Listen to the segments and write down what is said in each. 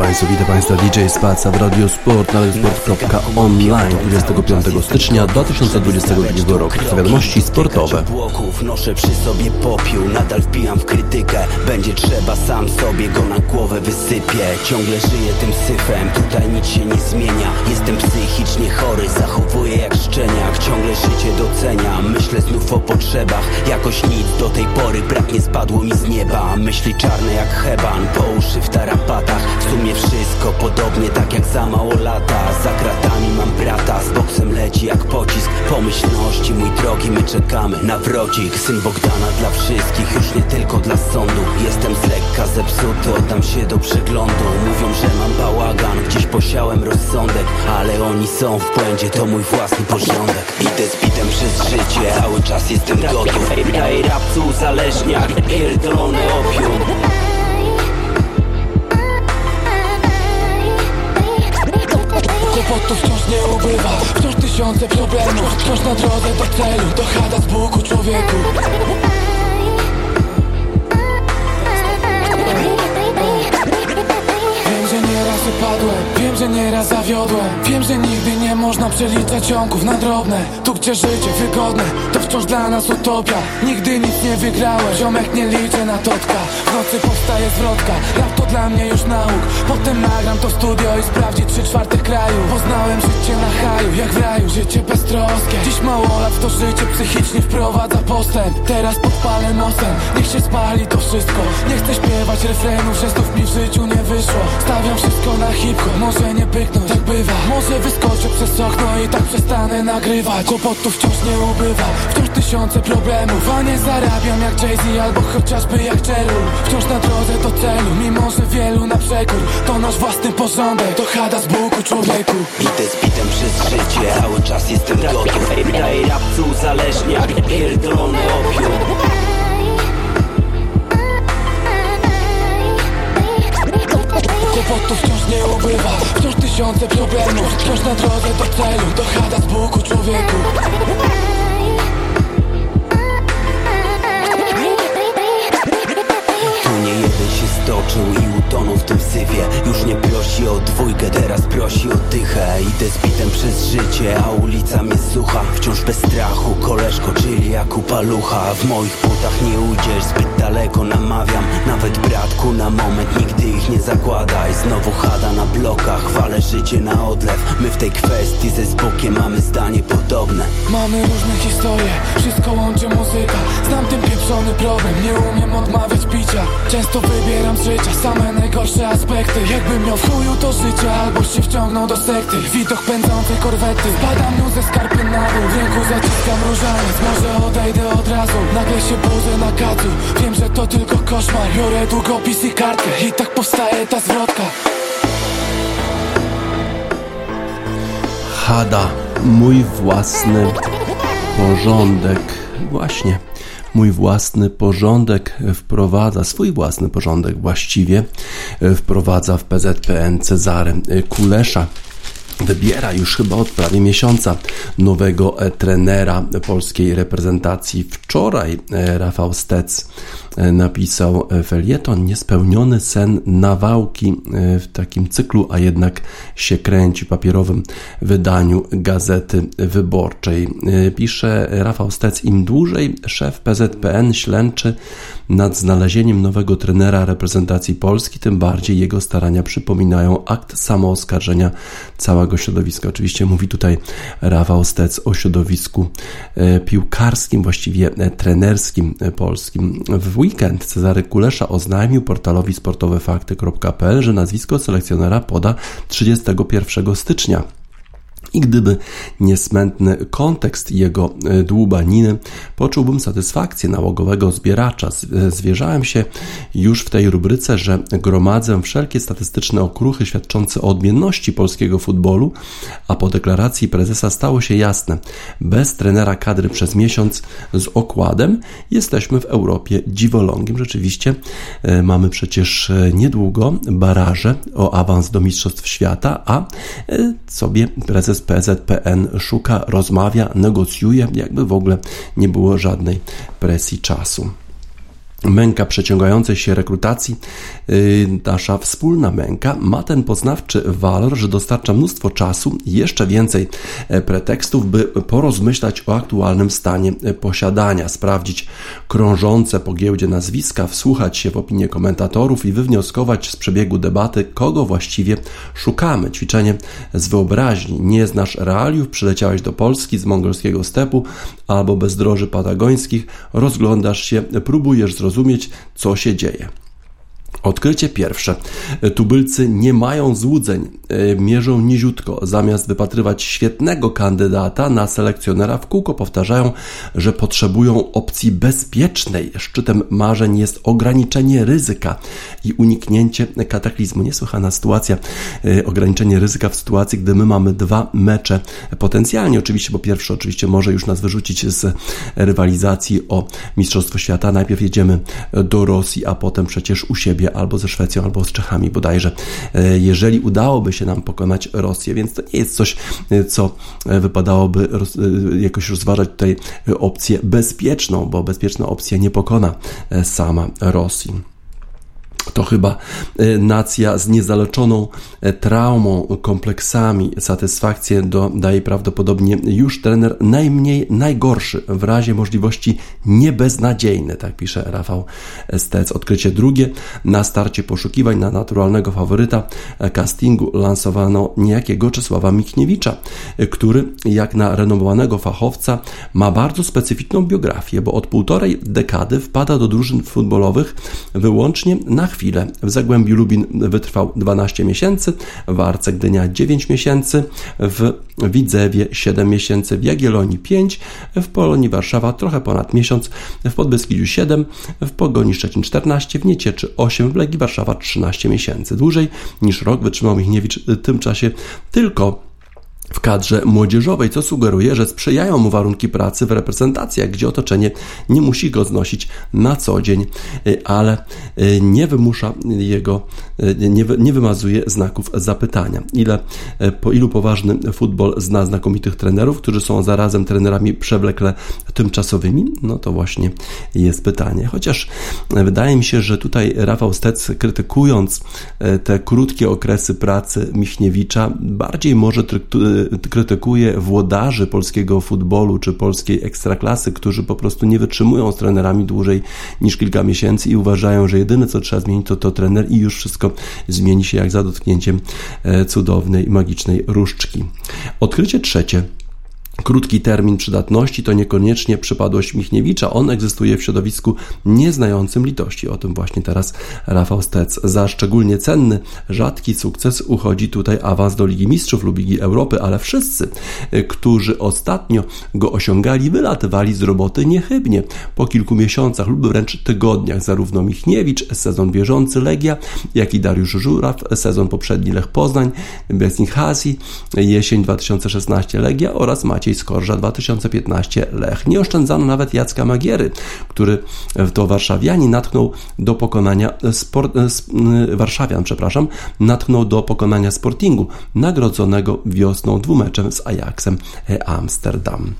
Państwu, witam Państwa. DJ Spaca w Radio Sport na radiosport.online 25 stycznia 2022 roku. Wiadomości sportowe. Błoków, noszę przy sobie popiół, nadal wpijam w krytykę. Będzie trzeba, sam sobie go na głowę wysypię. Ciągle żyję tym syfem, tutaj nic się nie zmienia. Jestem psychicznie chory, zachowuję jak szczeniak. Ciągle życie doceniam, myślę znów o potrzebach. Jakoś nic do tej pory brak nie spadło mi z nieba. Myśli czarne jak heban, po uszy w tarapatach. W sumie wszystko podobnie tak jak za mało lata. Za kratami mam brata, z boksem leci jak pocisk. Pomyślności mój drogi, my czekamy na wrodzik Syn Bogdana dla wszystkich, już nie tylko dla sądu. Jestem z lekka zepsuty, oddam się do przeglądu. Mówią, że mam bałagan, gdzieś posiałem rozsądek Ale oni są w błędzie, to mój własny porządek. Idę z bitem przez życie, cały czas jestem gotów. Daję rapcu uzależniak, pierdolone opium Kłopotów wciąż nie ubywa. Wciąż tysiące problemów Wciąż na drodze do celu. Dochada z Bóg człowieku. Wiem, że nieraz upadłem Wiem, że nieraz zawiodłem. Wiem, że nigdy nie można przeliczać ciągów na drobne. Tu gdzie życie wygodne To wciąż dla nas utopia. Nigdy nic nie wygrałem Ziomek nie liczę na totka. W nocy powstaje zwrotka Rap to dla mnie już nauk. Potem nagram to studio i sprawdzi trzy czwarte kraju. Poznałem życie na haju Jak w raju, życie beztroskie. Dziś mało lat to życie psychicznie wprowadza postęp. Teraz podpalę nosem Niech się spali to wszystko. Nie chcę śpiewać refrenów, że znów mi w życiu nie wyszło. Stawiam wszystko na hip-hop Może nie pyknąć, tak bywa. Może wyskoczę przez okno i tak przestanę nagrywać. Kłopotów wciąż nie ubywa Wciąż tysiące problemów. A nie zarabiam jak Jay-Z albo chociażby jak Cheryl. Wciąż na drodze do celu Mimo, że wielu na przekór. To nasz własny porządek To chada z Buku człowieku. Idę z bitem przez życie, cały czas jestem gotów Daję rapcu uzależniak, pierdolone opium. Kłopotów wciąż nie ubywa Wciąż tysiące problemów. Wciąż na drodze do celu To chada z Buku człowieku jeden się stoczył i utonął w tym syfie. Już nie prosi o dwójkę, teraz prosi o dychę. Idę z bitem przez życie, a ulica mnie słucha. Wciąż bez strachu, koleżko, czyli jak u palucha. W moich butach nie ujdziesz, zbyt daleko namawiam. Nawet bratku na moment, nigdy ich nie zakładaj. Znowu chada na blokach, wale życie na odlew. My w tej kwestii ze Zbukiem mamy zdanie podobne. Mamy różne historie, wszystko łączy muzyka. Znam ten pieprzony problem, nie umiem odmawiać picia. Często wybieram życia same najgorsze aspekty. Jakbym miał w chuju to życie, albo się wciągnął do sekty. Widok pędzącej korwety, spadam mu ze skarpy na dół. W ręku zaciskam różaniec, może odejdę od razu. Nagle się budzę na kacu, wiem, że to tylko koszmar. Biorę długopis i kartkę i tak powstaje ta zwrotka. Hada, mój własny porządek. Właśnie. Mój własny porządek wprowadza, swój własny porządek właściwie wprowadza w PZPN Cezary Kulesza wybiera już chyba od prawie miesiąca nowego e, trenera polskiej reprezentacji. Wczoraj e, Rafał Stec napisał felieton Niespełniony sen Nawałki w takim cyklu, a jednak się kręci papierowym wydaniu Gazety Wyborczej. Pisze Rafał Stec, im dłużej szef PZPN ślęczy nad znalezieniem nowego trenera reprezentacji Polski, tym bardziej jego starania przypominają akt samooskarżenia całego środowiska. Oczywiście mówi tutaj Rafał Stec o środowisku piłkarskim, właściwie trenerskim polskim. W weekend Cezary Kulesza oznajmił portalowi sportowefakty.pl, że nazwisko selekcjonera poda 31 stycznia. I gdyby nie smętny kontekst jego dłubaniny, poczułbym satysfakcję nałogowego zbieracza. Zwierzałem się już w tej rubryce, że gromadzę wszelkie statystyczne okruchy świadczące o odmienności polskiego futbolu, a po deklaracji prezesa stało się jasne. Bez trenera kadry przez miesiąc z okładem jesteśmy w Europie dziwolągiem. Rzeczywiście mamy przecież niedługo baraże o awans do Mistrzostw Świata, a sobie prezes PZPN szuka, rozmawia, negocjuje, jakby w ogóle nie było żadnej presji czasu. Męka przeciągającej się rekrutacji, y, nasza wspólna męka ma ten poznawczy walor, że dostarcza mnóstwo czasu jeszcze więcej e, pretekstów, by porozmyślać o aktualnym stanie e, posiadania, sprawdzić krążące po giełdzie nazwiska, wsłuchać się w opinie komentatorów i wywnioskować z przebiegu debaty, kogo właściwie szukamy. Ćwiczenie z wyobraźni. Nie znasz realiów, przyleciałeś do Polski z mongolskiego stepu albo bezdroży patagońskich, rozglądasz się, próbujesz zrozumieć, zrozumieć, co się dzieje. Odkrycie pierwsze. Tubylcy nie mają złudzeń, e, mierzą niziutko. Zamiast wypatrywać świetnego kandydata na selekcjonera, w kółko powtarzają, że potrzebują opcji bezpiecznej. Szczytem marzeń jest ograniczenie ryzyka i uniknięcie kataklizmu. Niesłychana sytuacja, e, ograniczenie ryzyka w sytuacji, gdy my mamy dwa mecze potencjalnie. Oczywiście, bo pierwszy oczywiście może już nas wyrzucić z rywalizacji o Mistrzostwo Świata. Najpierw jedziemy do Rosji, a potem przecież u siebie albo ze Szwecją, albo z Czechami bodajże, e, jeżeli udałoby się nam pokonać Rosję, więc to nie jest coś, e, co e, wypadałoby jakoś rozważać tutaj opcję bezpieczną, bo bezpieczna opcja nie pokona sama Rosji to chyba e, nacja z niezaleczoną e, traumą, kompleksami. Satysfakcję do, daje prawdopodobnie już trener najmniej najgorszy, w razie możliwości niebeznadziejny, tak pisze Rafał Stec. Odkrycie drugie. Na starcie poszukiwań na naturalnego faworyta e, castingu lansowano niejakiego Czesława Michniewicza, który jak na renomowanego fachowca ma bardzo specyficzną biografię, bo od półtorej dekady wpada do drużyn futbolowych wyłącznie na chwilę. W Zagłębiu Lubin wytrwał 12 miesięcy, w Arce Gdynia 9 miesięcy, w Widzewie 7 miesięcy, w Jagiellonii 5, w Polonii Warszawa trochę ponad miesiąc, w Podbeskidziu 7, w Pogoni Szczecin 14, w Niecieczy 8, w Legii Warszawa 13 miesięcy. Dłużej niż rok wytrzymał Michniewicz w tym czasie tylko w kadrze młodzieżowej, co sugeruje, że sprzyjają mu warunki pracy w reprezentacjach, gdzie otoczenie nie musi go znosić na co dzień, y, ale y, nie wymusza jego, y, nie, nie wymazuje znaków zapytania. Ile, po ilu poważny futbol zna znakomitych trenerów, którzy są zarazem trenerami przewlekle tymczasowymi? No to właśnie jest pytanie. Chociaż wydaje mi się, że tutaj Rafał Stec krytykując te krótkie okresy pracy Michniewicza, bardziej może krytykuje włodarzy polskiego futbolu czy polskiej ekstraklasy, którzy po prostu nie wytrzymują z trenerami dłużej niż kilka miesięcy i uważają, że jedyne co trzeba zmienić to to trener i już wszystko zmieni się jak za dotknięciem e, cudownej, magicznej różdżki. Odkrycie trzecie. Krótki termin przydatności to niekoniecznie przypadłość Michniewicza. On egzystuje w środowisku nieznającym litości. O tym właśnie teraz Rafał Stec. Za szczególnie cenny, rzadki sukces uchodzi tutaj awans do Ligi Mistrzów lub Ligi Europy, ale wszyscy, którzy ostatnio go osiągali, wylatywali z roboty niechybnie. Po kilku miesiącach lub wręcz tygodniach zarówno Michniewicz, sezon bieżący Legia, jak i Dariusz Żuraw, sezon poprzedni Lech Poznań, Besnik Hasi, jesień 2016 Legia oraz Maciej Maciej Skorża 2015 Lech. Nie oszczędzano nawet Jacka Magiery, który to warszawianin natknął do pokonania sport, warszawian, przepraszam, natknął do pokonania Sportingu, nagrodzonego wiosną dwumeczem z Ajaxem Amsterdam.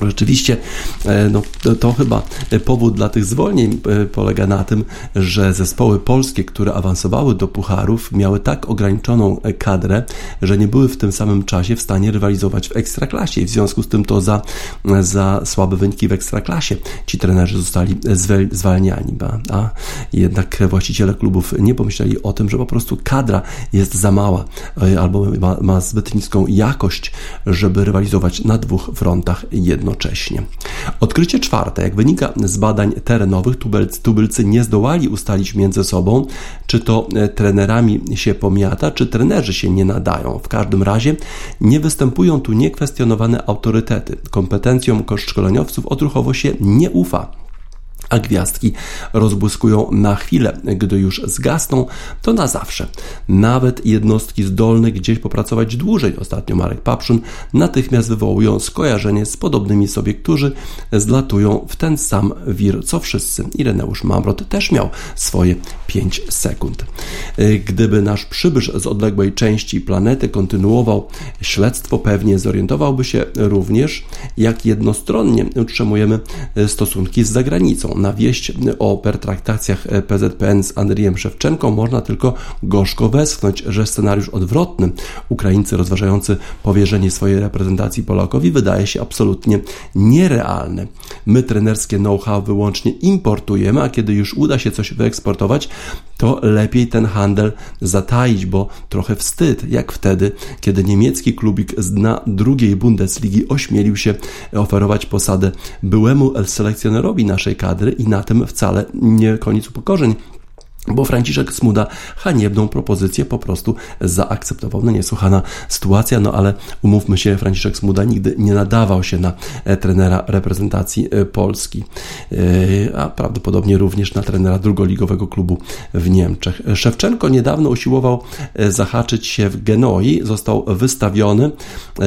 Rzeczywiście e, no, to chyba powód dla tych zwolnień e, polega na tym, że zespoły polskie, które awansowały do pucharów, miały tak ograniczoną kadrę, że nie były w tym samym czasie w stanie rywalizować w ekstraklasie. I w związku z tym to za, za słabe wyniki w ekstraklasie ci trenerzy zostali zwalniani. A jednak właściciele klubów nie pomyśleli o tym, że po prostu kadra jest za mała e, albo ma, ma zbyt niską jakość, żeby rywalizować na dwóch frontach jedno jednocześnie. Odkrycie czwarte, jak wynika z badań terenowych, tubylcy, nie zdołali ustalić między sobą, czy to e, trenerami się pomiata, czy trenerzy się nie nadają. W każdym razie nie występują tu niekwestionowane autorytety. Kompetencjom szkoleniowców odruchowo się nie ufa a gwiazdki rozbłyskują na chwilę. Gdy już zgasną, to na zawsze. Nawet jednostki zdolne gdzieś popracować dłużej, ostatnio Marek Papszun, natychmiast wywołują skojarzenie z podobnymi sobie, którzy zlatują w ten sam wir, co wszyscy. Ireneusz Mamrot też miał swoje 5 sekund. Gdyby nasz przybysz z odległej części planety kontynuował śledztwo, pewnie zorientowałby się również, jak jednostronnie utrzymujemy stosunki z zagranicą na wieść o pertraktacjach PZPN z Andrijem Szewczenką można tylko gorzko westchnąć, że scenariusz odwrotny, Ukraińcy rozważający powierzenie swojej reprezentacji Polakowi, wydaje się absolutnie nierealny. My trenerskie know-how wyłącznie importujemy, a kiedy już uda się coś wyeksportować, to lepiej ten handel zataić, bo trochę wstyd, jak wtedy, kiedy niemiecki klubik z dna drugiej Bundesligi ośmielił się oferować posadę byłemu selekcjonerowi naszej kadry i na tym wcale nie koniec upokorzeń bo Franciszek Smuda haniebną propozycję po prostu zaakceptował. No niesłuchana sytuacja, no ale umówmy się, Franciszek Smuda nigdy nie nadawał się na e, trenera reprezentacji e, Polski, e, a prawdopodobnie również na trenera drugoligowego klubu w Niemczech. Szewczenko niedawno usiłował zahaczyć się w Genoi, został wystawiony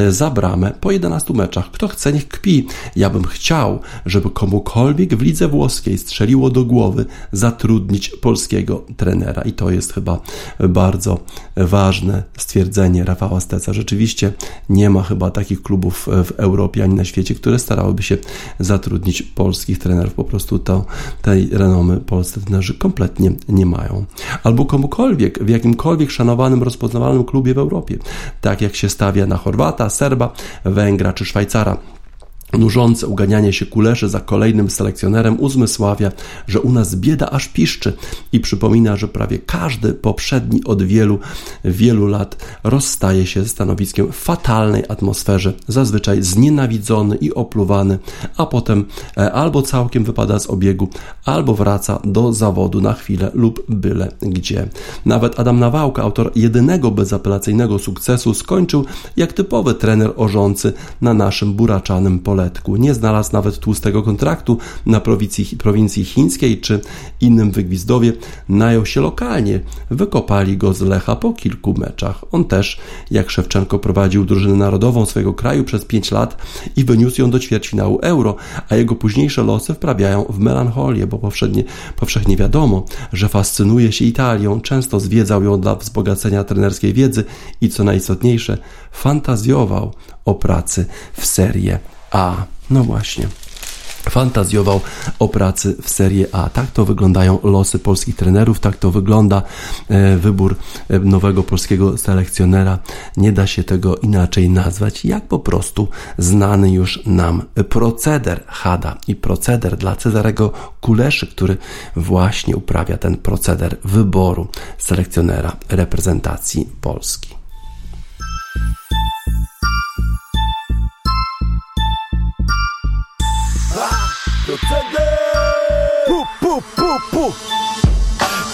za bramę po 11 meczach. Kto chce, niech kpi. Ja bym chciał, żeby komukolwiek w lidze włoskiej strzeliło do głowy zatrudnić polskiego trenera. I to jest chyba bardzo ważne stwierdzenie Rafała Steca. Rzeczywiście nie ma chyba takich klubów w Europie ani na świecie, które starałyby się zatrudnić polskich trenerów. Po prostu to, tej renomy polscy trenerzy kompletnie nie mają. Albo komukolwiek, w jakimkolwiek szanowanym, rozpoznawalnym klubie w Europie. Tak jak się stawia na Chorwata, Serba, Węgra czy Szwajcara Nużące uganianie się kuleszy za kolejnym selekcjonerem uzmysławia, że u nas bieda aż piszczy i przypomina, że prawie każdy poprzedni od wielu, wielu lat rozstaje się ze stanowiskiem w fatalnej atmosferze, zazwyczaj znienawidzony i opluwany, a potem e, albo całkiem wypada z obiegu, albo wraca do zawodu na chwilę lub byle gdzie. Nawet Adam Nawałka, autor jedynego bezapelacyjnego sukcesu, skończył jak typowy trener orzący na naszym buraczanym pole Nie znalazł nawet tłustego kontraktu na prowincji, prowincji chińskiej czy innym wygwizdowie. Najął się lokalnie. Wykopali go z Lecha po kilku meczach. On też, jak Szewczenko, prowadził drużynę narodową swojego kraju przez pięć lat i wyniósł ją do ćwierćfinału euro, a jego późniejsze losy wprawiają w melancholię, bo powszechnie, powszechnie wiadomo, że fascynuje się Italią, często zwiedzał ją dla wzbogacenia trenerskiej wiedzy i co najistotniejsze, fantazjował o pracy w Serie a. No właśnie fantazjował o pracy w Serie A. Tak to wyglądają losy polskich trenerów, tak to wygląda e, wybór e, nowego polskiego selekcjonera. Nie da się tego inaczej nazwać, jak po prostu znany już nam proceder Hada i proceder dla Cezarego Kuleszy, który właśnie uprawia ten proceder wyboru selekcjonera reprezentacji Polski. Eu te dei. Pu, pu, pu, pu.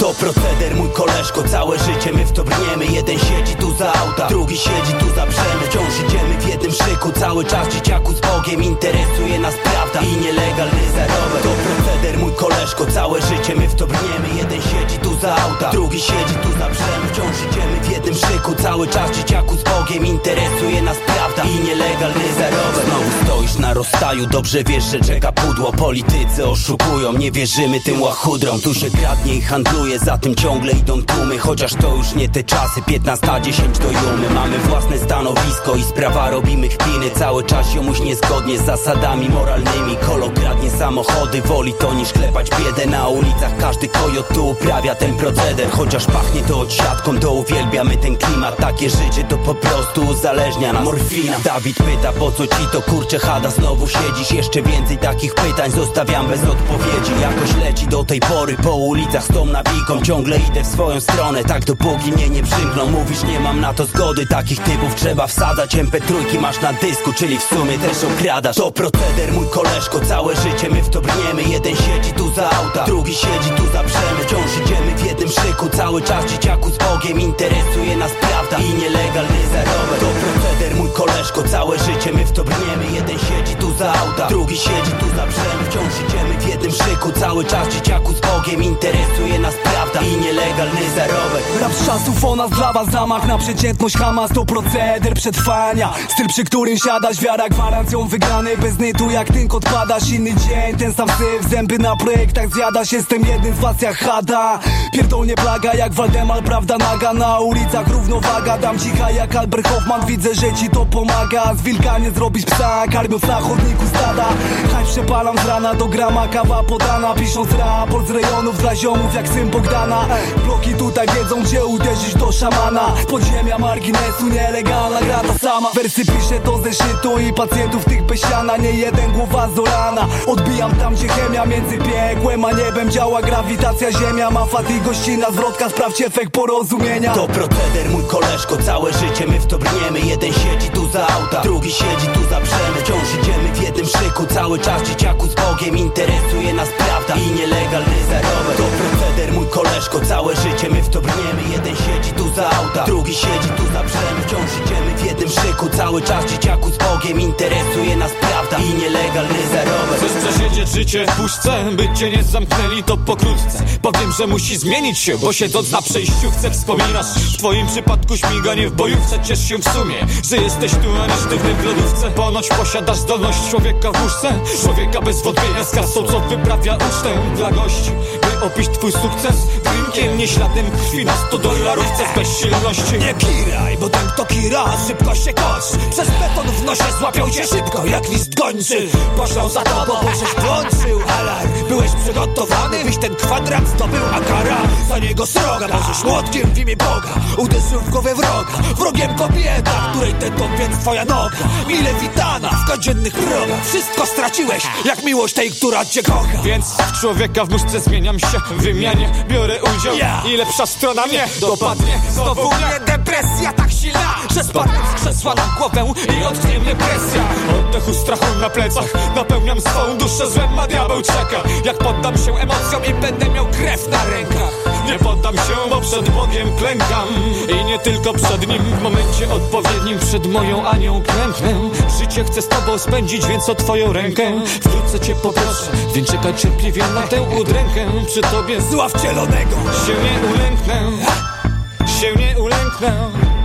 To proceder, mój koleżko, całe życie my w to brniemy Jeden siedzi tu za auta, drugi siedzi tu za brzemy. Wciąż idziemy w jednym szyku, cały czas dzieciaku z Bogiem Interesuje nas prawda i nielegalny zarobek To proceder, mój koleżko, całe życie my w to brniemy Jeden siedzi tu za auta, drugi siedzi tu za brzemy. Wciąż idziemy w jednym szyku, cały czas dzieciaku z Bogiem Interesuje nas prawda i nielegalny zarobek Znowu stoisz na rozstaju, dobrze wiesz, że czeka pudło. Politycy oszukują, nie wierzymy tym łachudrom Tu się kradnie i handluje, za tym ciągle idą tłumy Chociaż to już nie te czasy, 15, 10 do jumy. Mamy własne stanowisko i sprawa robimy chpiny Cały czas jomuś niezgodnie z zasadami moralnymi. Kolo kradnie samochody, woli to niż klepać biedę Na ulicach. Każdy kojot tu uprawia ten proceder. Chociaż pachnie to odsiadką, to uwielbiamy ten klimat. Takie życie to po prostu uzależnia nas. Morfina. Dawid pyta, po co ci to kurcze hada? Znowu siedzisz, jeszcze więcej takich pytań Zostawiam bez odpowiedzi. Jakoś leci do tej pory po ulicach z tą nawiką Ciągle idę w swoją stronę, tak dopóki mnie nie przymkną. Mówisz, nie mam na to zgody, takich typów trzeba wsadzać. MP3 masz na dysku, czyli w sumie też okradasz. To proceder, mój koleżko, całe życie my w to brniemy. Jeden siedzi tu za auta, drugi siedzi tu za brzemy. Wciąż idziemy w jednym szyku, cały czas dzieciaku z Bogiem Interesuje nas prawda i nielegalny zarobek To proceder, mój koleżko, całe życie my w to brniemy. Jeden siedzi tu za auta, drugi siedzi tu za brzemy Wciąż idziemy w jednym szyku, cały czas dzieciaku z Bogiem Interesuje nas prawda i nielegalny zarobek Rap z czasów o nas dla was zamach na przeciętność Hamas to proceder przetrwania. Styl przy którym siadasz, wiara gwarancją wygranej. Bez nytu jak tynk odpadasz, inny dzień Ten sam syf, zęby na projektach zjadasz Jestem jednym z was jak Hada Pierdolnie plaga jak Waldemar, prawda naga. Na ulicach równowaga, dam cicha jak Albert Hoffman. Widzę, że ci to pomaga. Z wilka nie zrobisz psa, karmiąc na chodniku stada Haj przepalam z rana do grama, kawa podana. Pisząc raport z rejonów dla ziomów jak syn Bogdana. Bloki tutaj wiedzą, gdzie uderzyć do szamana. Z podziemia marginesu, nielegalna gra ta sama. Wersy piszę do zeszytu i pacjentów tych besiana Nie jeden głowa zorana Odbijam tam, gdzie chemia między piekłem a niebem Działa. Grawitacja, ziemia ma fat i gościna Zwrotka, sprawdź efekt porozumienia. To proceder, mój koleżko, całe życie my w to brniemy. Jeden siedzi tu za auta, drugi siedzi tu za brzemy Wciąż idziemy w jednym szyku, cały czas dzieciaku z Bogiem Interesuje nas prawda i nielegalny zarobek To proceder, mój koleżko, całe życie my w to brniemy. Jeden siedzi tu za auta, drugi siedzi tu za brzemy Wciąż idziemy w jednym szyku, cały czas dzieciaku z Bogiem Interesuje nas prawda i nielegalny zarobek Chcesz przesiedzieć życie w puszce, by cię nie zamknęli to pokrótce. Powiem, że musi zmienić się, bo siedząc na przejściówce wspominasz W twoim przypadku śmiganie w bojówce Ciesz się w sumie, że jesteś tu, a nie sztywny w lodówce Ponoć posiadasz zdolność człowieka w łóżce. Człowieka bez wątpienia z kasą, co wyprawia ucztę. Dla gości By opić twój sukces drinkiem, nie śladem krwi na 100 dolarówce z bezsilności. Nie kiraj, bo ten kto kira, szybko się kocz Przez beton w nosie złapią cię szybko jak list gończy. Poszło za tobą, bo żeś włączył alarm. Byłeś przygotowany, byś ten kwadrat zdobył, a kara za niego sroga. Możesz młotkiem w imię Boga, uderzył w głowę wroga. Wrogiem kobieta, której ten więc twoja noga. Mile witana w codziennych progach. Wszystko straciłeś, jak miłość tej, która cię kocha. Więc człowieka w muszce zmieniam się w wymianie. Biorę udział Ja. i lepsza strona mnie dopadnie. Znowu mnie depresja tak silna, że spadnę z krzesła na głowę i odtnie mnie presja. Oddechu strachu na plecach Napełniam swą duszę złem, a diabeł czeka. Jak poddam się emocjom i będę miał krew na rękach. Nie poddam się, bo przed Bogiem klękam. I nie tylko przed Nim W momencie odpowiednim przed moją Anią klęknę. Życie chcę z Tobą spędzić, więc o Twoją rękę Wkrótce Cię poproszę, więc czekaj cierpliwie na tę udrękę. Przy Tobie Zła wcielonego się nie ulęknę. Się nie ulęknę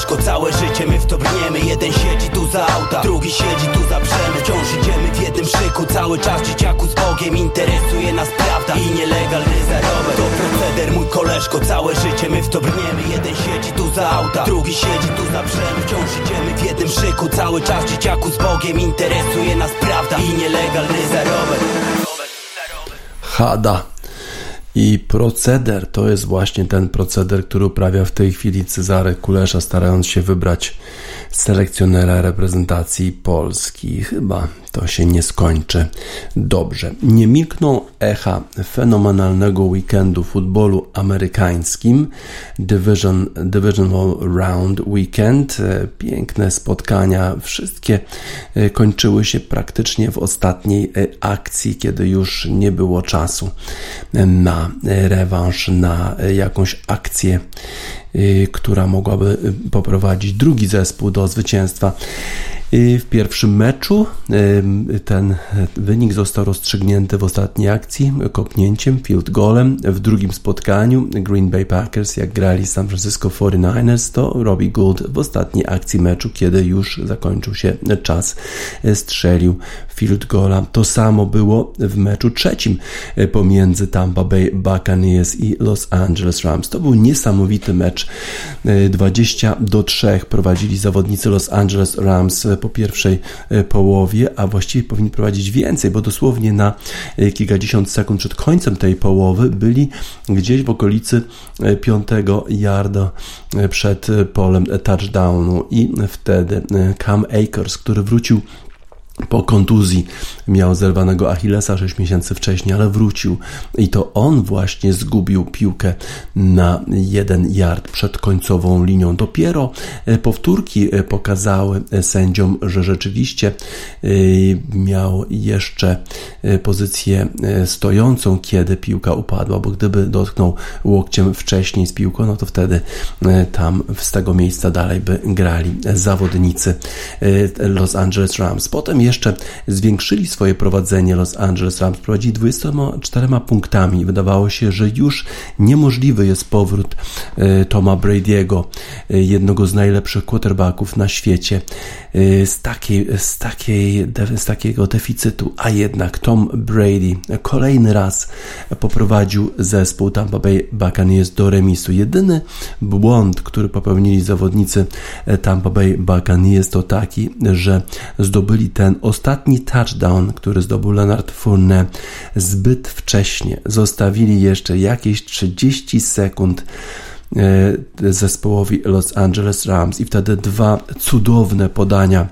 koleżko, całe życie my w to brniemy. Jeden siedzi tu za auta, drugi siedzi tu za brzemy Wciąż idziemy w jednym szyku, cały czas dzieciaku z Bogiem Interesuje nas prawda i nielegalny zarobek. To proceder, mój koleżko, całe życie my w to brniemy. Jeden siedzi tu za auta, drugi siedzi tu za brzemy Wciąż idziemy w jednym szyku, cały czas dzieciaku z Bogiem Interesuje nas prawda i nielegalny zarobek. Hada. I proceder to jest właśnie ten proceder, który uprawia w tej chwili Cezary Kulesza, starając się wybrać selekcjonera reprezentacji Polski. Chyba to się nie skończy dobrze. Nie milkną echa fenomenalnego weekendu futbolu amerykańskim. Division, Divisional Round Weekend. E, Piękne spotkania. Wszystkie e, kończyły się praktycznie w ostatniej e, akcji, kiedy już nie było czasu na rewanż, na jakąś akcję, która mogłaby poprowadzić drugi zespół do zwycięstwa. W pierwszym meczu ten wynik został rozstrzygnięty w ostatniej akcji kopnięciem, field goalem. W drugim spotkaniu Green Bay Packers, jak grali San Francisco 49ers, to Robbie Gould w ostatniej akcji meczu, kiedy już zakończył się czas, y, strzelił field goala. To samo było w meczu trzecim y, pomiędzy Tampa Bay Buccaneers i Los Angeles Rams. To był niesamowity mecz. Y, 20 do 3 prowadzili zawodnicy Los Angeles Rams po pierwszej e, połowie, a właściwie powinni prowadzić więcej, bo dosłownie na e, kilkadziesiąt sekund przed końcem tej połowy byli gdzieś w okolicy e, piątego yarda przed polem touchdownu. I wtedy Cam Akers, który wrócił po kontuzji miał zerwanego Achillesa 6 miesięcy wcześniej, ale wrócił i to on właśnie zgubił piłkę na jeden yard przed końcową linią. Dopiero e, powtórki e, pokazały e, sędziom, że rzeczywiście miał jeszcze pozycję stojącą, kiedy piłka upadła, bo gdyby dotknął łokciem wcześniej z piłką, no to wtedy tam z tego miejsca dalej by grali zawodnicy Los Angeles Rams. Potem jeszcze zwiększyli swoje prowadzenie Los Angeles Rams, prowadzili 24 punktami. Wydawało się, że już niemożliwy jest powrót e, Toma Brady'ego, e, jednego z najlepszych quarterbacków na świecie, e, z, takiej, z, takiej, z takiego deficytu, a jednak Tom Brady kolejny raz poprowadził zespół Tampa Bay Buccaneers do remisu. Jedyny błąd, który popełnili zawodnicy Tampa Bay Buccaneers to taki, że zdobyli ten ostatni touchdown, który zdobył Leonard Fournette zbyt wcześnie. Zostawili jeszcze jakieś 30 sekund e, zespołowi Los Angeles Rams i wtedy dwa cudowne podania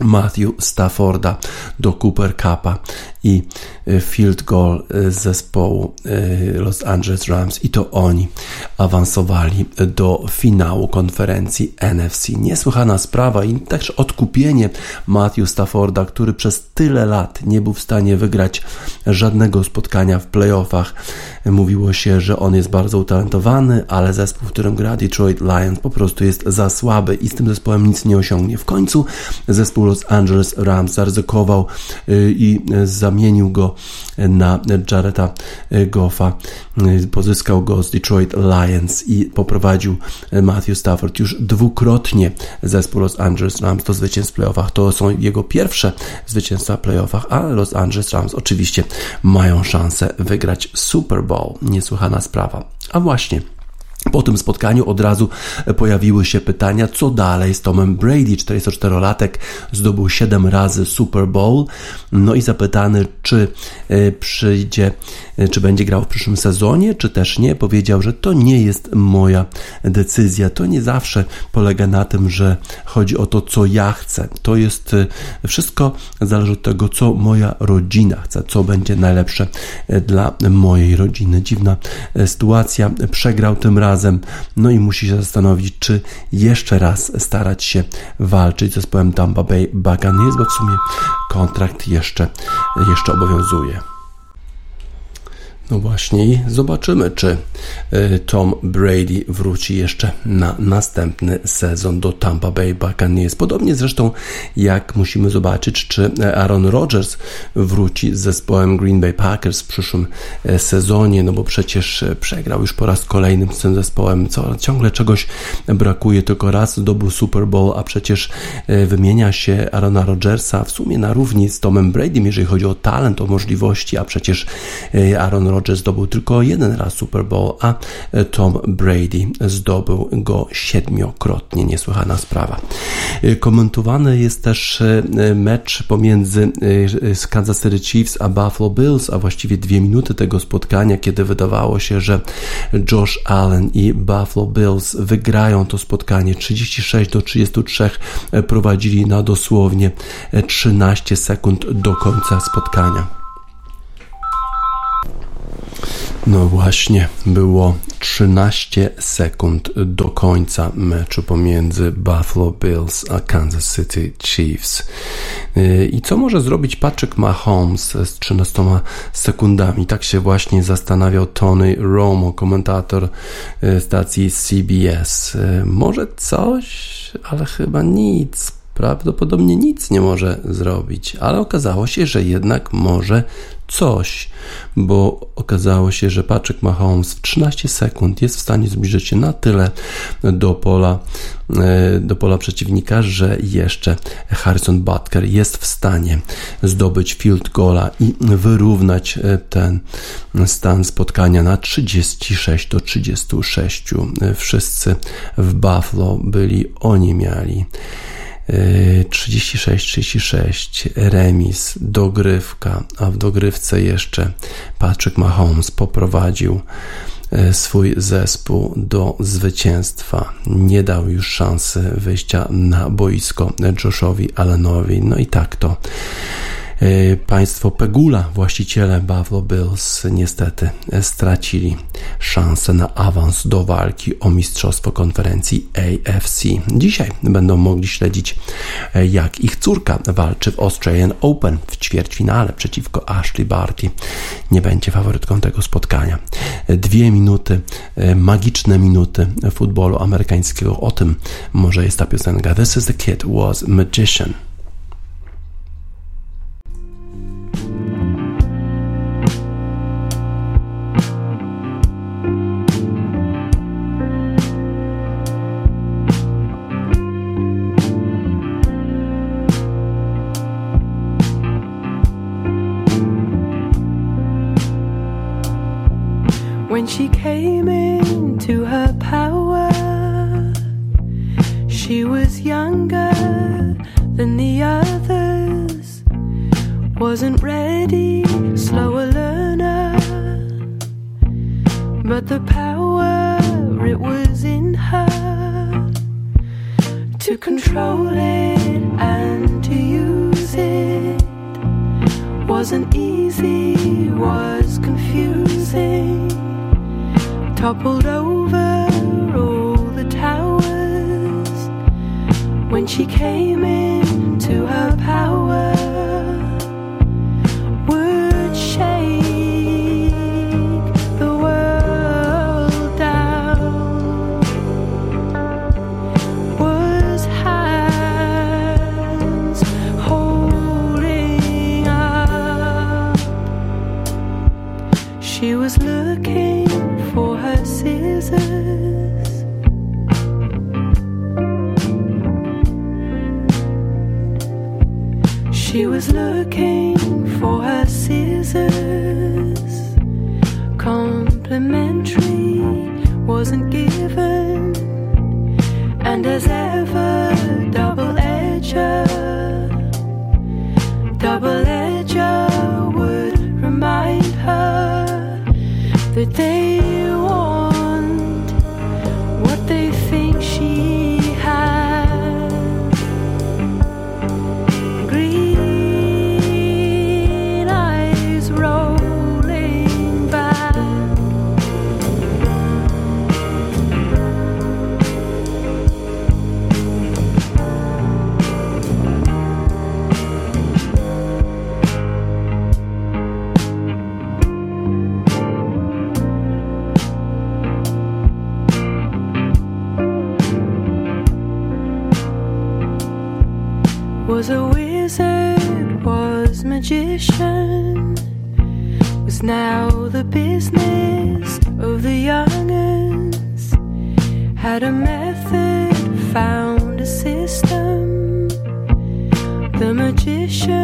Matthew Stafforda do Cooper Cupa i e, field goal e, zespołu e, Los Angeles Rams i to oni awansowali do finału konferencji NFC. Niesłychana sprawa i też odkupienie Matthew Stafforda, który przez tyle lat nie był w stanie wygrać żadnego spotkania w playoffach. Mówiło się, że on jest bardzo utalentowany, ale zespół, w którym gra Detroit Lions po prostu jest za słaby i z tym zespołem nic nie osiągnie. W końcu zespół Los Angeles Rams zaryzykował i za zamienił go na Jareta Goffa, pozyskał go z Detroit Lions i poprowadził Matthew Stafford już dwukrotnie zespół Los Angeles Rams do zwycięstw w playoffach. To są jego pierwsze zwycięstwa w playoffach, a Los Angeles Rams oczywiście mają szansę wygrać Super Bowl. Niesłychana sprawa. A właśnie po tym spotkaniu od razu pojawiły się pytania, co dalej z Tomem Brady. 44-latek zdobył 7 razy Super Bowl. No i zapytany, czy e, przyjdzie, e, czy będzie grał w przyszłym sezonie, czy też nie, powiedział, że to nie jest moja decyzja. To nie zawsze polega na tym, że chodzi o to, co ja chcę. To jest e, wszystko zależy od tego, co moja rodzina chce, co będzie najlepsze dla mojej rodziny. Dziwna sytuacja. Przegrał tym razem razem, no i musi się zastanowić, czy jeszcze raz starać się walczyć z zespołem Tampa Bay Buccaneers, bo w sumie kontrakt jeszcze, jeszcze obowiązuje. No właśnie zobaczymy, czy e, Tom Brady wróci jeszcze na następny sezon do Tampa Bay Buccaneers. Podobnie zresztą jak musimy zobaczyć, czy Aaron Rodgers wróci z zespołem Green Bay Packers w przyszłym e, sezonie, no bo przecież e, przegrał już po raz kolejny z tym zespołem, co ciągle czegoś brakuje, tylko raz zdobył Super Bowl, a przecież wymienia się Aarona Rodgersa w sumie na równi z Tomem Brady, jeżeli chodzi o talent, o możliwości, a przecież Aaron Rodgers Rodgers zdobył tylko jeden raz Super Bowl, a Tom Brady zdobył go siedmiokrotnie. Niesłychana sprawa. Komentowany jest też e, mecz pomiędzy e, Kansas City Chiefs a Buffalo Bills, a właściwie dwie minuty tego spotkania, kiedy wydawało się, że Josh Allen i Buffalo Bills wygrają to spotkanie 36 do 33 e, prowadzili na dosłownie 13 sekund do końca spotkania. No właśnie, było 13 sekund do końca meczu pomiędzy Buffalo Bills a Kansas City Chiefs. Y, I co może zrobić Patrick Mahomes z 13 sekundami? Tak się właśnie zastanawiał Tony Romo, komentator y, stacji CBS. Y, może coś, ale chyba nic prawdopodobnie nic nie może zrobić, ale okazało się, że jednak może coś, bo okazało się, że Patrick Mahomes w 13 sekund jest w stanie zbliżyć się na tyle do pola, e, do pola przeciwnika, że jeszcze Harrison Butker jest w stanie zdobyć field goala i wyrównać e, ten stan spotkania na 36 do 36. Wszyscy w Buffalo byli oni miali. 36-36, remis, dogrywka, a w dogrywce jeszcze Patrick Mahomes poprowadził e, swój zespół do zwycięstwa. Nie dał już szansy wyjścia na boisko Joshowi Allenowi. No i tak to państwo Pegula, właściciele Buffalo Bills, niestety stracili szansę na awans do walki o mistrzostwo konferencji AFC. Dzisiaj będą mogli śledzić, e, jak ich córka walczy w Australian Open w ćwierćfinale przeciwko Ashley Barty. Nie będzie faworytką tego spotkania. Dwie minuty, e, magiczne minuty futbolu amerykańskiego. O tym może jest ta piosenka. This is the kid was magician. When she came into her power. She was younger than the others, wasn't ready, slower learner. But the power, it was in her to control it and to use it. Wasn't easy, was confusing, toppled over all the towers when she came into her power. Complimentary wasn't given, and as ever, double edger. Now the business of the young'uns. Had a method, found a system. The magician,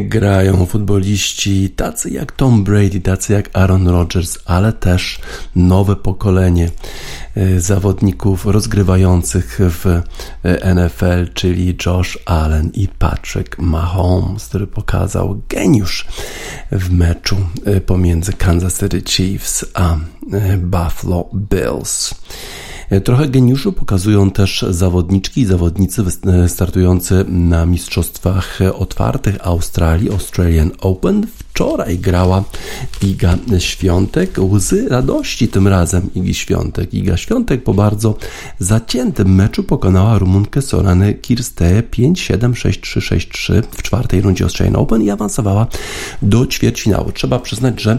grają futboliści tacy jak Tom Brady, tacy jak Aaron Rodgers, ale też nowe pokolenie e, zawodników rozgrywających w e, NFL, czyli Josh Allen i Patrick Mahomes, który pokazał geniusz w meczu e, pomiędzy Kansas City Chiefs a Buffalo Bills. E, Trochę geniuszu pokazują też zawodniczki i zawodnicy e, startujący na Mistrzostwach Otwartych Australii, Australian Open. Wczoraj grała Iga Świątek. Łzy radości tym razem Igi Świątek. Iga Świątek po bardzo zaciętym meczu pokonała Rumunkę Soranę Kirsteję 5-7-6-3-6-3 w czwartej rundzie Australian Open i awansowała do ćwierćfinału. Trzeba przyznać, że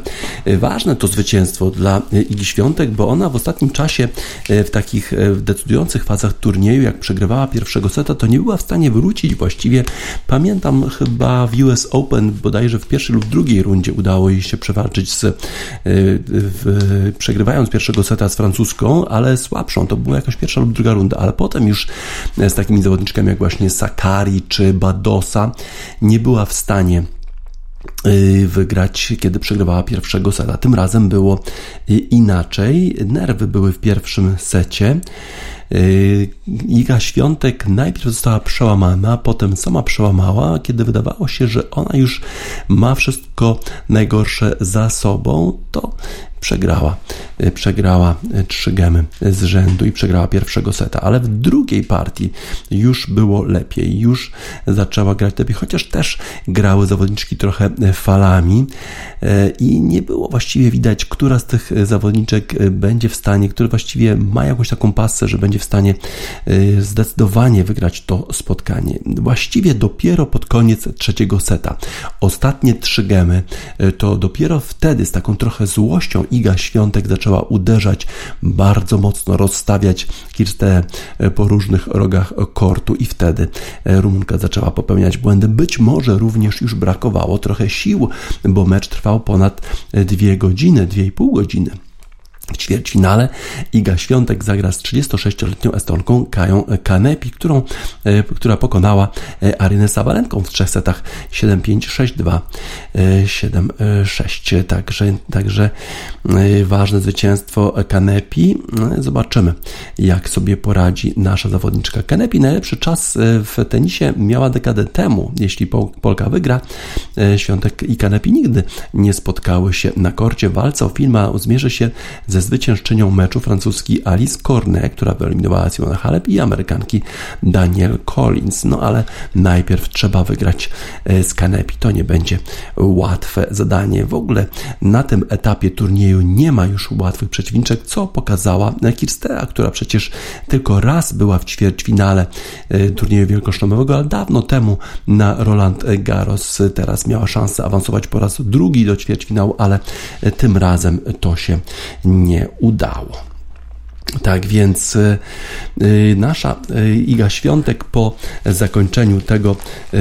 ważne to zwycięstwo dla Igi Świątek, bo ona w ostatnim czasie w takich decydujących fazach turnieju, jak przegrywała pierwszego seta, to nie była w stanie wrócić właściwie. Pamiętam chyba w US Open bodajże w pierwszej lub drugiej rundzie udało jej się przewalczyć z, e, w, przegrywając pierwszego seta z francuską, ale słabszą. To była jakaś pierwsza lub druga runda, ale potem już e, z takimi zawodniczkami jak właśnie Sakari czy Badosa nie była w stanie e, wygrać, kiedy przegrywała pierwszego seta. Tym razem było inaczej. Nerwy były w pierwszym secie. Yy, Iga Świątek najpierw została przełamana, potem sama przełamała, kiedy wydawało się, że ona już ma wszystko najgorsze za sobą, to przegrała. Y, przegrała y, trzy gemy z rzędu i przegrała pierwszego seta, ale w drugiej partii już było lepiej, już zaczęła grać lepiej, chociaż też grały zawodniczki trochę y, falami i nie było właściwie widać, która z tych zawodniczek będzie w stanie, które właściwie ma jakąś taką pasę, że będzie w stanie zdecydowanie wygrać to spotkanie. Właściwie dopiero pod koniec trzeciego seta, ostatnie trzy gemy, to dopiero wtedy z taką trochę złością Iga Świątek zaczęła uderzać bardzo mocno, rozstawiać Kirstę e, po różnych rogach kortu i wtedy e, Rumunka zaczęła popełniać błędy. Być może również już brakowało trochę sił, bo mecz trwał ponad dwie godziny, dwie i pół godziny. W ćwierćfinale Iga Świątek zagra z 36-letnią Estonką Kają Kanepi, którą, e, która pokonała e, Arynę Sabalenką w trzech setach 7-5, 6-2, 7-6. Także, także e, ważne zwycięstwo Kanepi. Zobaczymy, jak sobie poradzi nasza zawodniczka. Kanepi najlepszy czas w tenisie miała dekadę temu. Jeśli Polka wygra, Świątek i Kanepi nigdy nie spotkały się na korcie. Walca o filma zmierzy się ze zwyciężczynią meczu francuski Alice Cornet, która wyeliminowała Simona Halep i Amerykanki Daniel Collins. No ale najpierw trzeba wygrać e, z Kanepi. To nie będzie łatwe zadanie. W ogóle na tym etapie turnieju nie ma już łatwych przeciwniczek, co pokazała Kirstea, która przecież tylko raz była w ćwierćfinale e, turnieju wielkoszlemowego, ale dawno temu na Roland Garros teraz miała szansę awansować po raz drugi do ćwierćfinału, ale e, tym razem to się nie udało. Tak więc y, y, nasza y, Iga Świątek po zakończeniu tego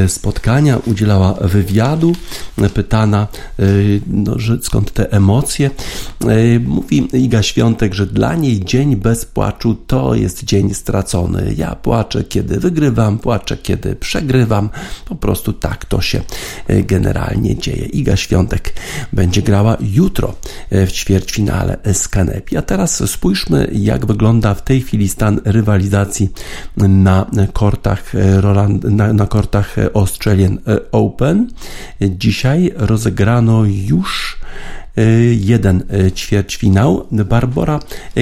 spotkania udzielała wywiadu, pytana, no, że skąd te emocje. Mówi Iga Świątek, że dla niej dzień bez płaczu to jest dzień stracony. Ja płaczę, kiedy wygrywam, płaczę, kiedy przegrywam. Po prostu tak to się generalnie dzieje. Iga Świątek będzie grała jutro w ćwierćfinale z Kanepi. A teraz spójrzmy, jak jak wygląda w tej chwili stan rywalizacji na kortach, Roland, na, na kortach Australian Open. Dzisiaj rozegrano już jeden y, ćwierćfinał. Barbara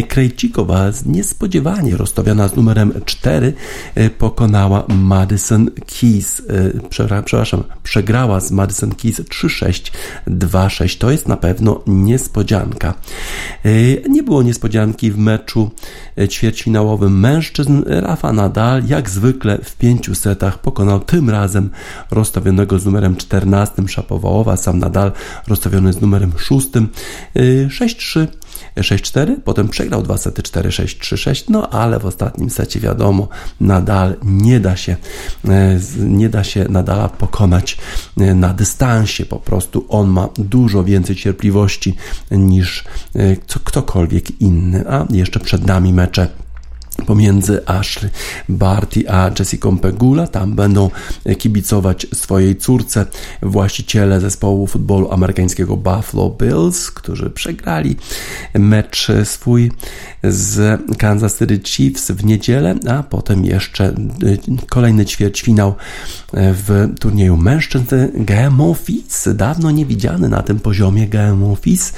Krejcikowa niespodziewanie rozstawiona z numerem 4 y, pokonała Madison Keys, przepraszam, przegrała z Madison Keys 3-6, 2-6. To jest na pewno niespodzianka. Nie było niespodzianki w meczu ćwierćfinałowym mężczyzn. Rafa Nadal jak zwykle w pięciu setach pokonał tym razem rozstawionego z numerem 14 Szapowałowa, sam Nadal rozstawiony z numerem 6 6-3. 6-4, potem przegrał dwa sety 4-6, 3-6, no ale w ostatnim secie wiadomo, nadal nie da się, e, nie da się Nadala pokonać e, na dystansie, po prostu on ma dużo więcej cierpliwości niż e, ktokolwiek inny, a jeszcze przed nami mecze pomiędzy Ashley Barty a Jessica Pegula. Tam będą kibicować swojej córce właściciele zespołu futbolu amerykańskiego Buffalo Bills, którzy przegrali mecz swój z Kansas City Chiefs w niedzielę, a potem jeszcze y, kolejny ćwierćfinał w turnieju mężczyzn GMO FIS. Dawno niewidziany na tym poziomie GMO FIS.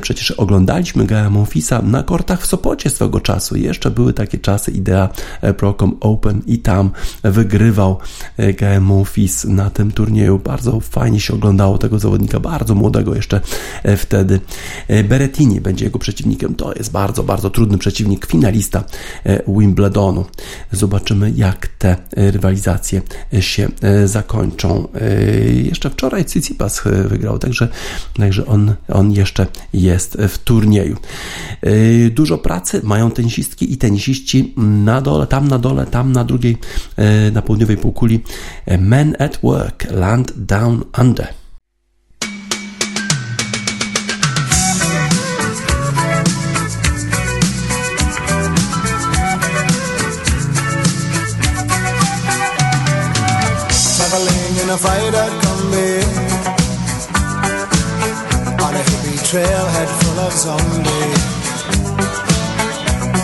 Przecież oglądaliśmy GMO FISa na kortach w Sopocie swego czasu. Jeszcze były takie czasy idea Procom Open i tam wygrywał GMO FIS na tym turnieju. Bardzo fajnie się oglądało tego zawodnika, bardzo młodego jeszcze wtedy. Berettini będzie jego przeciwnikiem. To jest bardzo, bardzo trudny przeciwnik, finalista Wimbledonu. Zobaczymy, jak te rywalizacje się zakończą. Jeszcze wczoraj Tsitsipas wygrał, także, także on, on jeszcze jest w turnieju. Dużo pracy mają tenisistki i tenisiści na dole, tam na dole, tam na drugiej, na południowej półkuli. Men at Work, Land Down Under. A fighter On a hippie trailhead full of zombies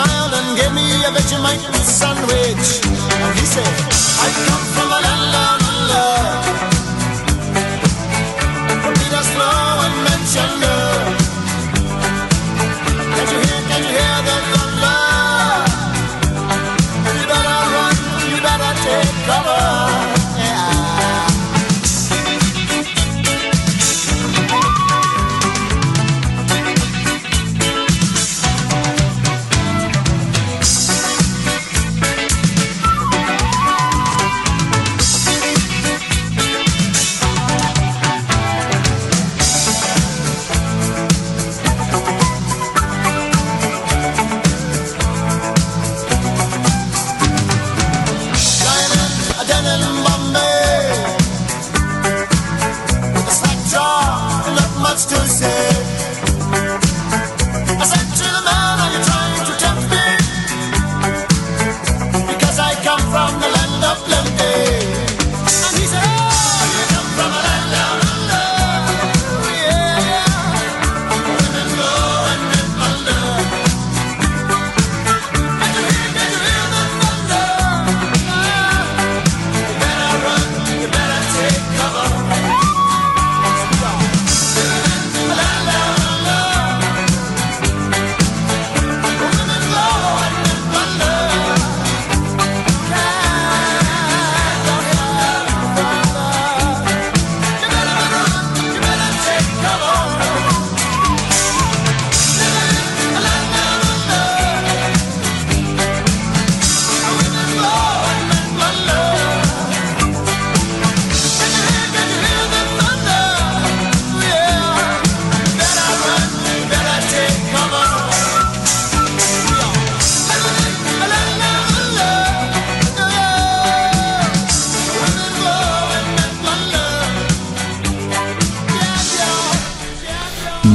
Smiled and gave me a Vegemite sandwich. And he said, I come from a land down under. From Peter's Flow and Manchester. Can't you hear, can't you hear the thunder? You better run, you better take cover.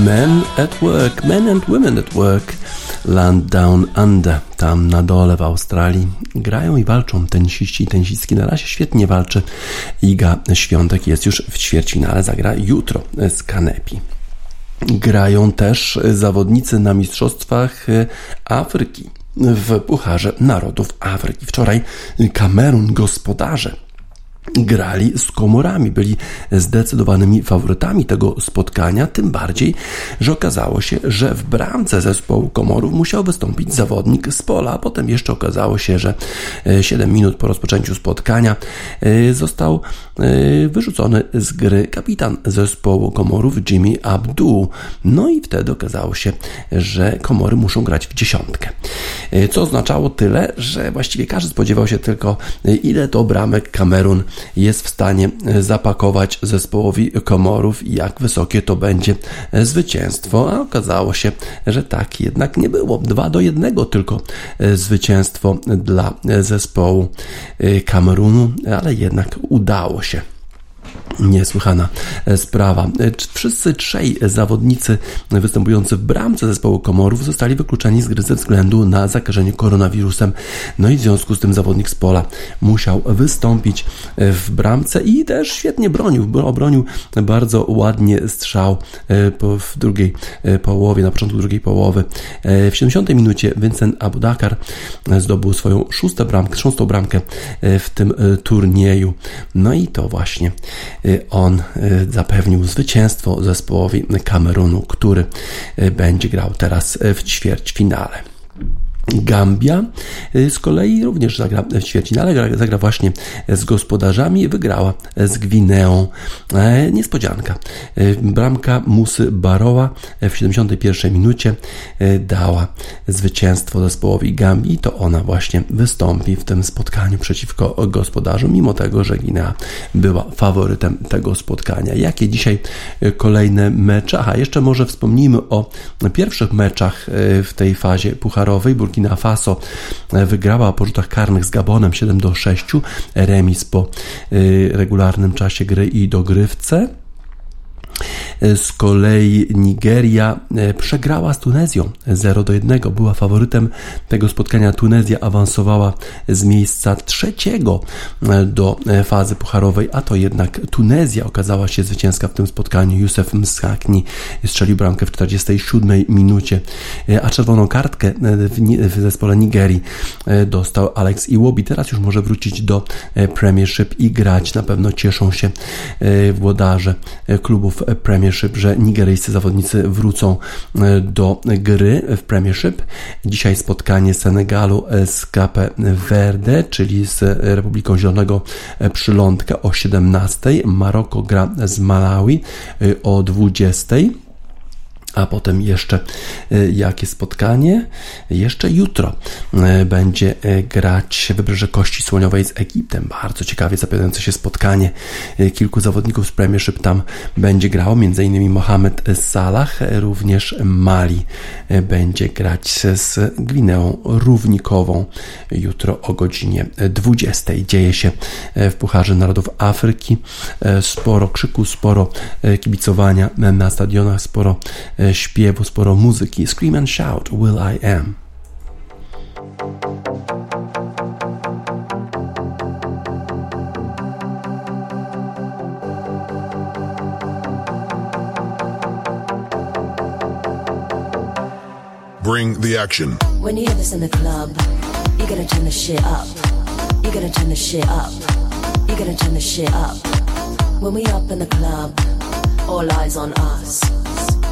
Men at Work, Men and Women at Work, Land Down Under, tam na dole w Australii. Grają i walczą tenisiści tenisistki. Na razie świetnie walczy Iga Świątek, jest już w ćwierćfinale, zagra jutro z Kanepi. Grają też zawodnicy na Mistrzostwach Afryki w Pucharze Narodów Afryki. Wczoraj Kamerun gospodarze grali z komorami, byli zdecydowanymi faworytami tego spotkania, tym bardziej, że okazało się, że w bramce zespołu komorów musiał wystąpić zawodnik z pola, a potem jeszcze okazało się, że 7 minut po rozpoczęciu spotkania e, został e, wyrzucony z gry kapitan zespołu komorów Jimmy Abdul. No i wtedy okazało się, że komory muszą grać w dziesiątkę. E, Co oznaczało tyle, że właściwie każdy spodziewał się tylko, ile to bramek Kamerun jest w stanie zapakować zespołowi komorów i jak wysokie to będzie zwycięstwo. A okazało się, że tak jednak nie było. 2 do 1 tylko zwycięstwo dla zespołu Kamerunu, ale jednak udało się. Niesłychana e, sprawa. E, wszyscy trzej zawodnicy występujący w bramce zespołu Komorów zostali wykluczeni z gry ze względu na zakażenie koronawirusem. No i w związku z tym zawodnik z pola musiał wystąpić e, w bramce i też świetnie bronił. Obronił bardzo ładnie strzał w drugiej połowie, na początku drugiej połowy. W 70 minucie Vincent Abudakar zdobył swoją szóstą bramkę, szóstą bramkę w tym turnieju. No i to właśnie on y, zapewnił zwycięstwo zespołowi Kamerunu, który y, będzie grał teraz w ćwierćfinale. Gambia y, z kolei również zagra w ćwierćfinale, zagra właśnie z gospodarzami, wygrała z Gwineą. E, niespodzianka. E, bramka Musy Baroła w 71 minucie e, dała zwycięstwo zespołowi Gambii i to ona właśnie wystąpi w tym spotkaniu przeciwko gospodarzom, mimo tego, że Gwinea była faworytem tego spotkania. Jakie dzisiaj kolejne mecze? Aha, jeszcze może wspomnijmy o pierwszych meczach w tej fazie pucharowej. Burkina Faso e, wygrała po rzutach karnych z Gabonem 7 do 6, remis po e, regularnym czasie gry i dogrywce. E, z kolei Nigeria e, przegrała z Tunezją 0 do 1. Była faworytem tego spotkania. Tunezja awansowała z miejsca trzeciego e, do fazy pucharowej, a to jednak Tunezja okazała się zwycięska w tym spotkaniu. Józef Mskakni strzelił bramkę w 47 minucie, a czerwoną kartkę w zespole Nigerii dostał Alex Iwobi. Teraz już może wrócić do Premiership i grać. Na pewno cieszą się włodarze klubów Premiership, że nigeryjscy zawodnicy wrócą e, do gry w Premiership. Dzisiaj spotkanie Senegalu z Cape Verde, czyli z Republiką Zielonego Przylądka o 17. Maroko gra z Malawi e, o 20 a potem jeszcze e, jakie spotkanie? Jeszcze jutro e, będzie e, grać Wybrzeże Kości Słoniowej z Egiptem. Bardzo ciekawie zapowiadające się spotkanie. Kilku zawodników z Premiership tam będzie grało, m.in. Mohamed Salah, również Mali będzie grać z Gwineą Równikową jutro o godzinie 20. Dzieje się w Pucharze Narodów Afryki. Sporo krzyku, sporo kibicowania na stadionach, sporo śpiewu, sporo muzyki. Scream and shout, will I am. Bring the action. When you hear this in the club, you gotta turn the shit up. You gotta turn the shit up. You gotta turn the shit up. When we up in the club, all eyes on us.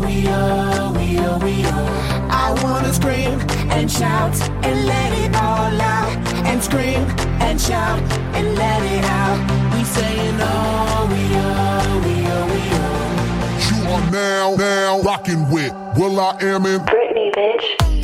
we oh, we oh, we oh. I wanna scream and shout and let it all out. And scream and shout and let it out. We saying oh, we oh, we oh, we oh. You are now, now rocking with Will I Am in Britney, bitch.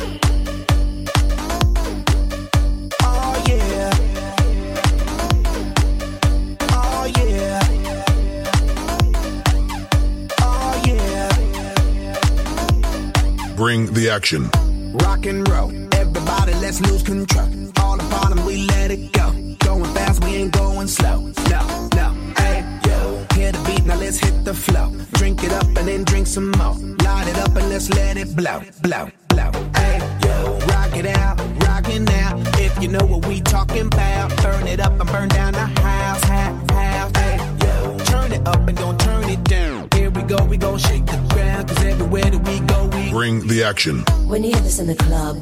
Bring the action. Rock and roll. Everybody, let's lose control. All the bottom, we let it go. Going fast, we ain't going slow. No, no, hey, yo. Hear the beat, now let's hit the flow. Drink it up and then drink some more. Light it up and let's let it blow, blow, blow. Hey, yo. Rock it out, rock it now. If you know what we talking about, burn it up and burn down the house, house, house. Hey, yo. Turn it up and don't turn it down. Here we go, we gon' shake the ground. Cause everywhere that we go, Bring the action. When you hear this in the club,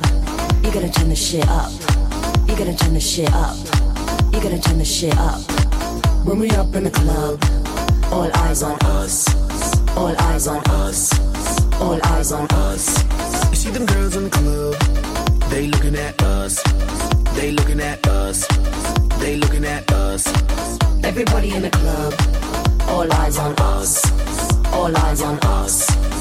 you gotta turn the shit up. You gotta turn the shit up. You gotta turn the shit up. When we up in the club, all eyes on us. All eyes on us. All eyes on us. You see them girls in the club, they looking at us. They looking at us. They looking at us. Everybody in the club, all eyes on us. All eyes on us.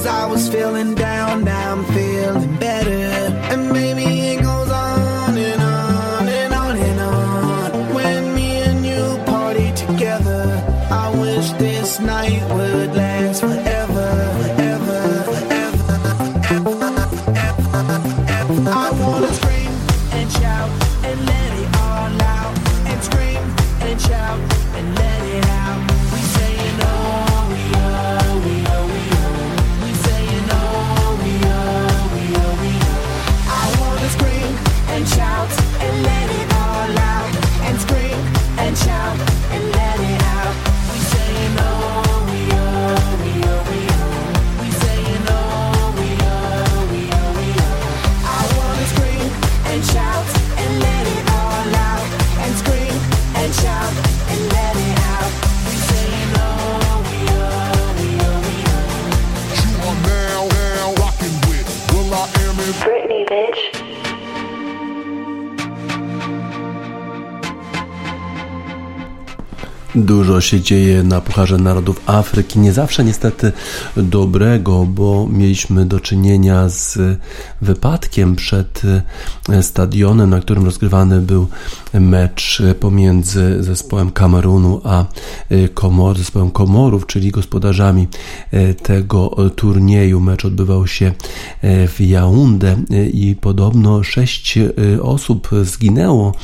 Cause I was feeling down, now I'm feeling better. Dużo się dzieje na Pucharze Narodów Afryki. Nie zawsze niestety dobrego, bo mieliśmy do czynienia z wypadkiem przed e, stadionem, na którym rozgrywany był mecz pomiędzy zespołem Kamerunu a e, Komor, zespołem Komorów, czyli gospodarzami e, tego turnieju. Mecz odbywał się w Jaunde i podobno sześć osób zginęło,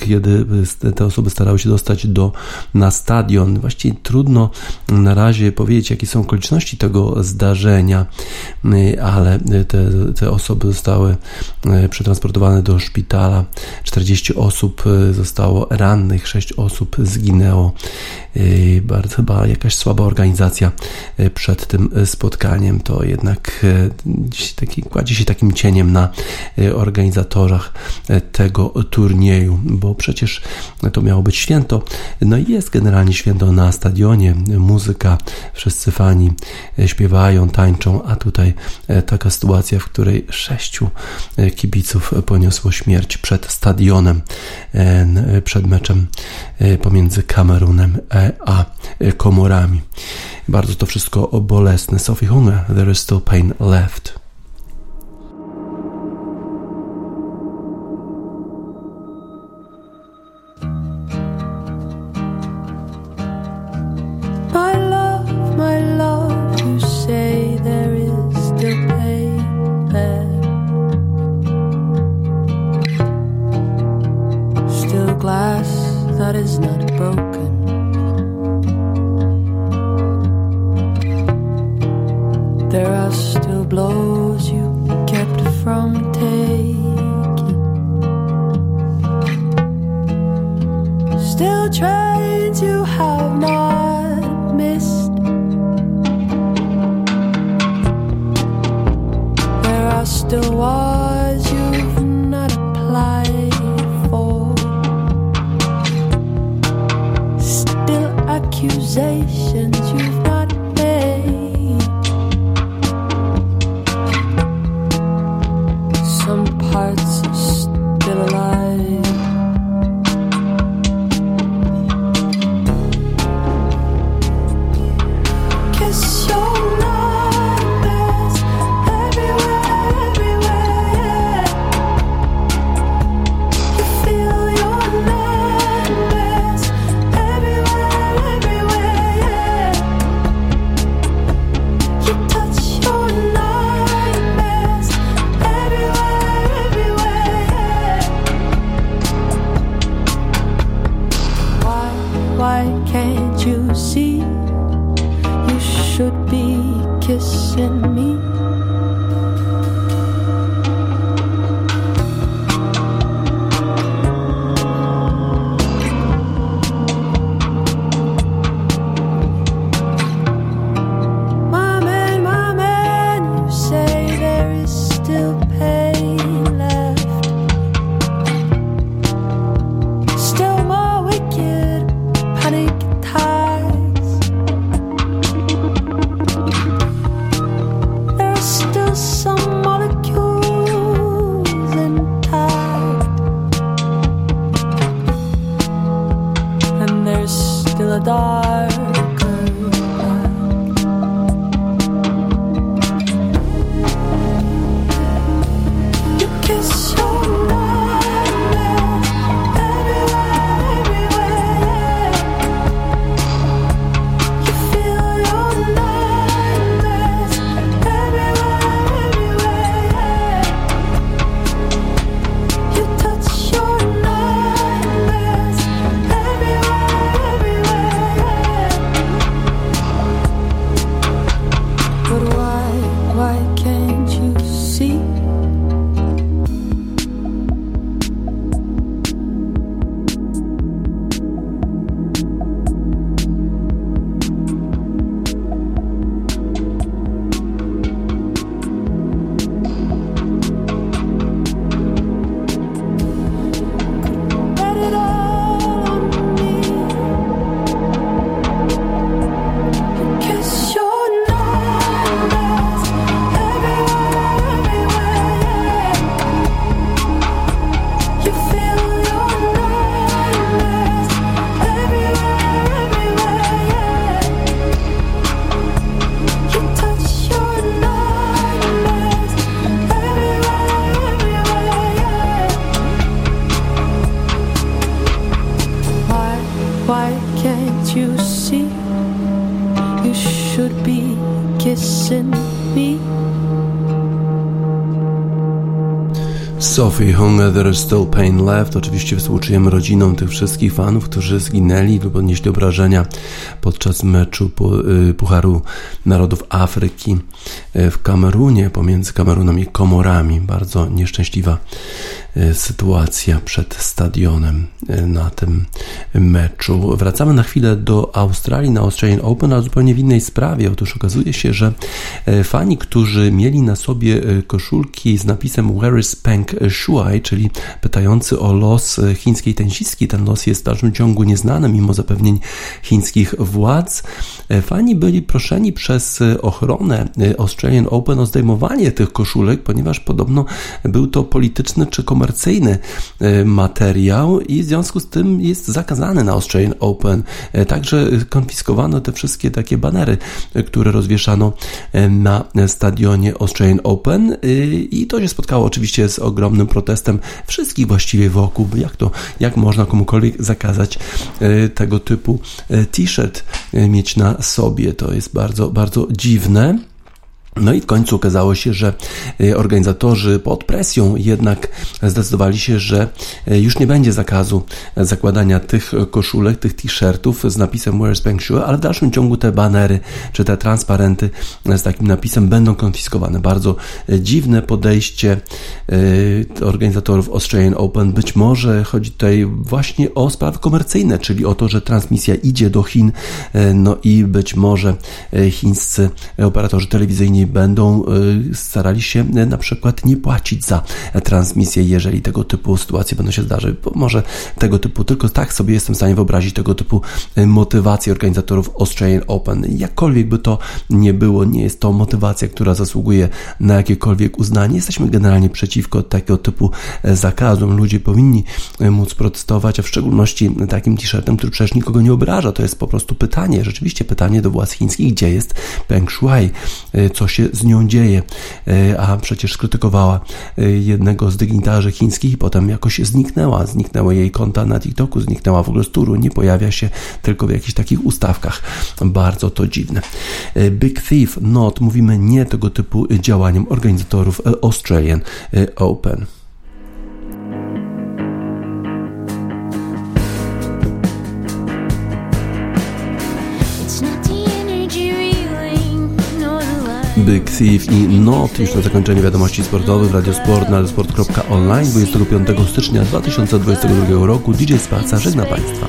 kiedy te osoby starały się dostać do na stadion. Właściwie trudno na razie powiedzieć, jakie są okoliczności tego zdarzenia, ale te, te osoby zostały przetransportowane do szpitala. 40 osób zostało rannych, 6 osób zginęło. Bardzo chyba jakaś słaba organizacja przed tym spotkaniem. To jednak taki, kładzie się takim cieniem na organizatorach tego turnieju, bo przecież to miało być święto. No i jest generalnie święto na stadionie, muzyka, wszyscy fani śpiewają, tańczą, a tutaj taka sytuacja, w której sześciu kibiców poniosło śmierć przed stadionem, przed meczem pomiędzy Kamerunem a Komorami. Bardzo to wszystko bolesne. Sophie Hunger, There is Still Pain Left. Sophie Hunger, There is Still Pain Left. Oczywiście współczujemy rodzinom tych wszystkich fanów, którzy zginęli lub odnieśli obrażenia podczas meczu y, Pucharu Narodów Afryki y, w Kamerunie, pomiędzy Kamerunem i Komorami. Bardzo nieszczęśliwa y, sytuacja przed stadionem na tym meczu. Wracamy na chwilę do Australii, na Australian Open, ale zupełnie w innej sprawie. Otóż okazuje się, że e, fani, którzy mieli na sobie e, koszulki z napisem Where is Peng Shuai, czyli pytający o los e, chińskiej tenisistki, ten los jest w dalszym ciągu nieznany, mimo zapewnień chińskich władz. Fani byli proszeni przez ochronę Australian Open o zdejmowanie tych koszulek, ponieważ podobno był to polityczny czy komercyjny materiał i w związku z tym jest zakazany na Australian Open. E, Także konfiskowano te wszystkie takie banery, e, które rozwieszano e, na stadionie Australian Open i to się spotkało oczywiście z ogromnym protestem wszystkich właściwie wokół. Jak to, jak można komukolwiek zakazać tego typu t-shirt mieć na sobie? To jest bardzo, bardzo dziwne. No i w końcu okazało się, że e, organizatorzy pod presją jednak zdecydowali się, że e, już nie będzie zakazu zakładania tych koszulek, tych t-shirtów z napisem Where's Peng Shui, ale w dalszym ciągu te banery czy te transparenty z takim napisem będą konfiskowane. Bardzo e, dziwne podejście e, organizatorów Australian Open. Być może chodzi tutaj właśnie o sprawy komercyjne, czyli o to, że transmisja idzie do Chin, e, no i być może e, chińscy operatorzy telewizyjni będą y, starali się y, na przykład nie płacić za transmisję, jeżeli tego typu sytuacje będą się zdarzyć. Bo może tego typu, tylko tak sobie jestem w stanie wyobrazić tego typu y, motywację organizatorów Australian Open. Jakkolwiek by to nie było, nie jest to motywacja, która zasługuje na jakiekolwiek uznanie. Jesteśmy generalnie przeciwko takiego typu zakazom. Ludzie powinni móc protestować, a w szczególności takim t-shirtem, który przecież nikogo nie obraża. To jest po prostu pytanie, rzeczywiście pytanie do władz chińskich, gdzie jest Peng Shuai, co się z nią dzieje, E, a przecież skrytykowała e, jednego z dygnitarzy chińskich i potem jakoś zniknęła, zniknęły jej konta na TikToku, zniknęła w ogóle z turu, nie pojawia się tylko w jakichś takich ustawkach. Bardzo to dziwne. E, Big Thief, not, mówimy nie tego typu działaniom organizatorów Australian Open. Big Thief i Not już na zakończenie wiadomości sportowych w na radiosport.online 25 stycznia 2022 roku DJ Spaca żegna Państwa.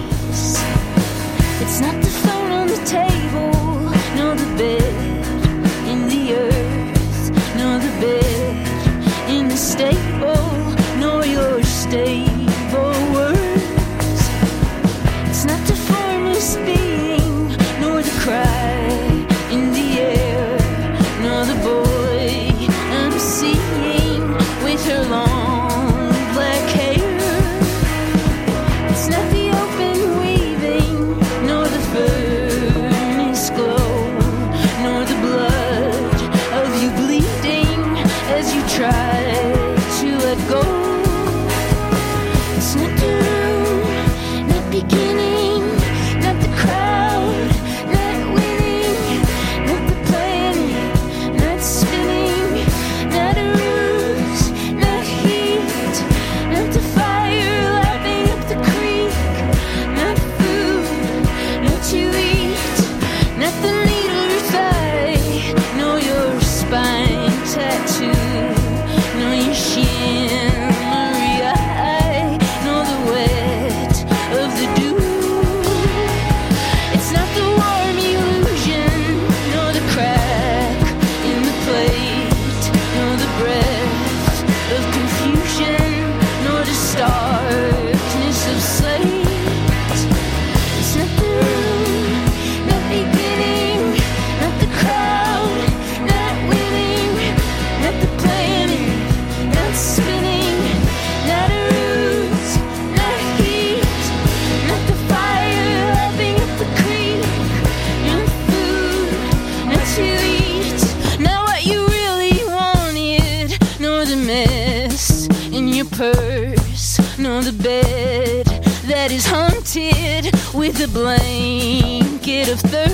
with a blanket of thirst.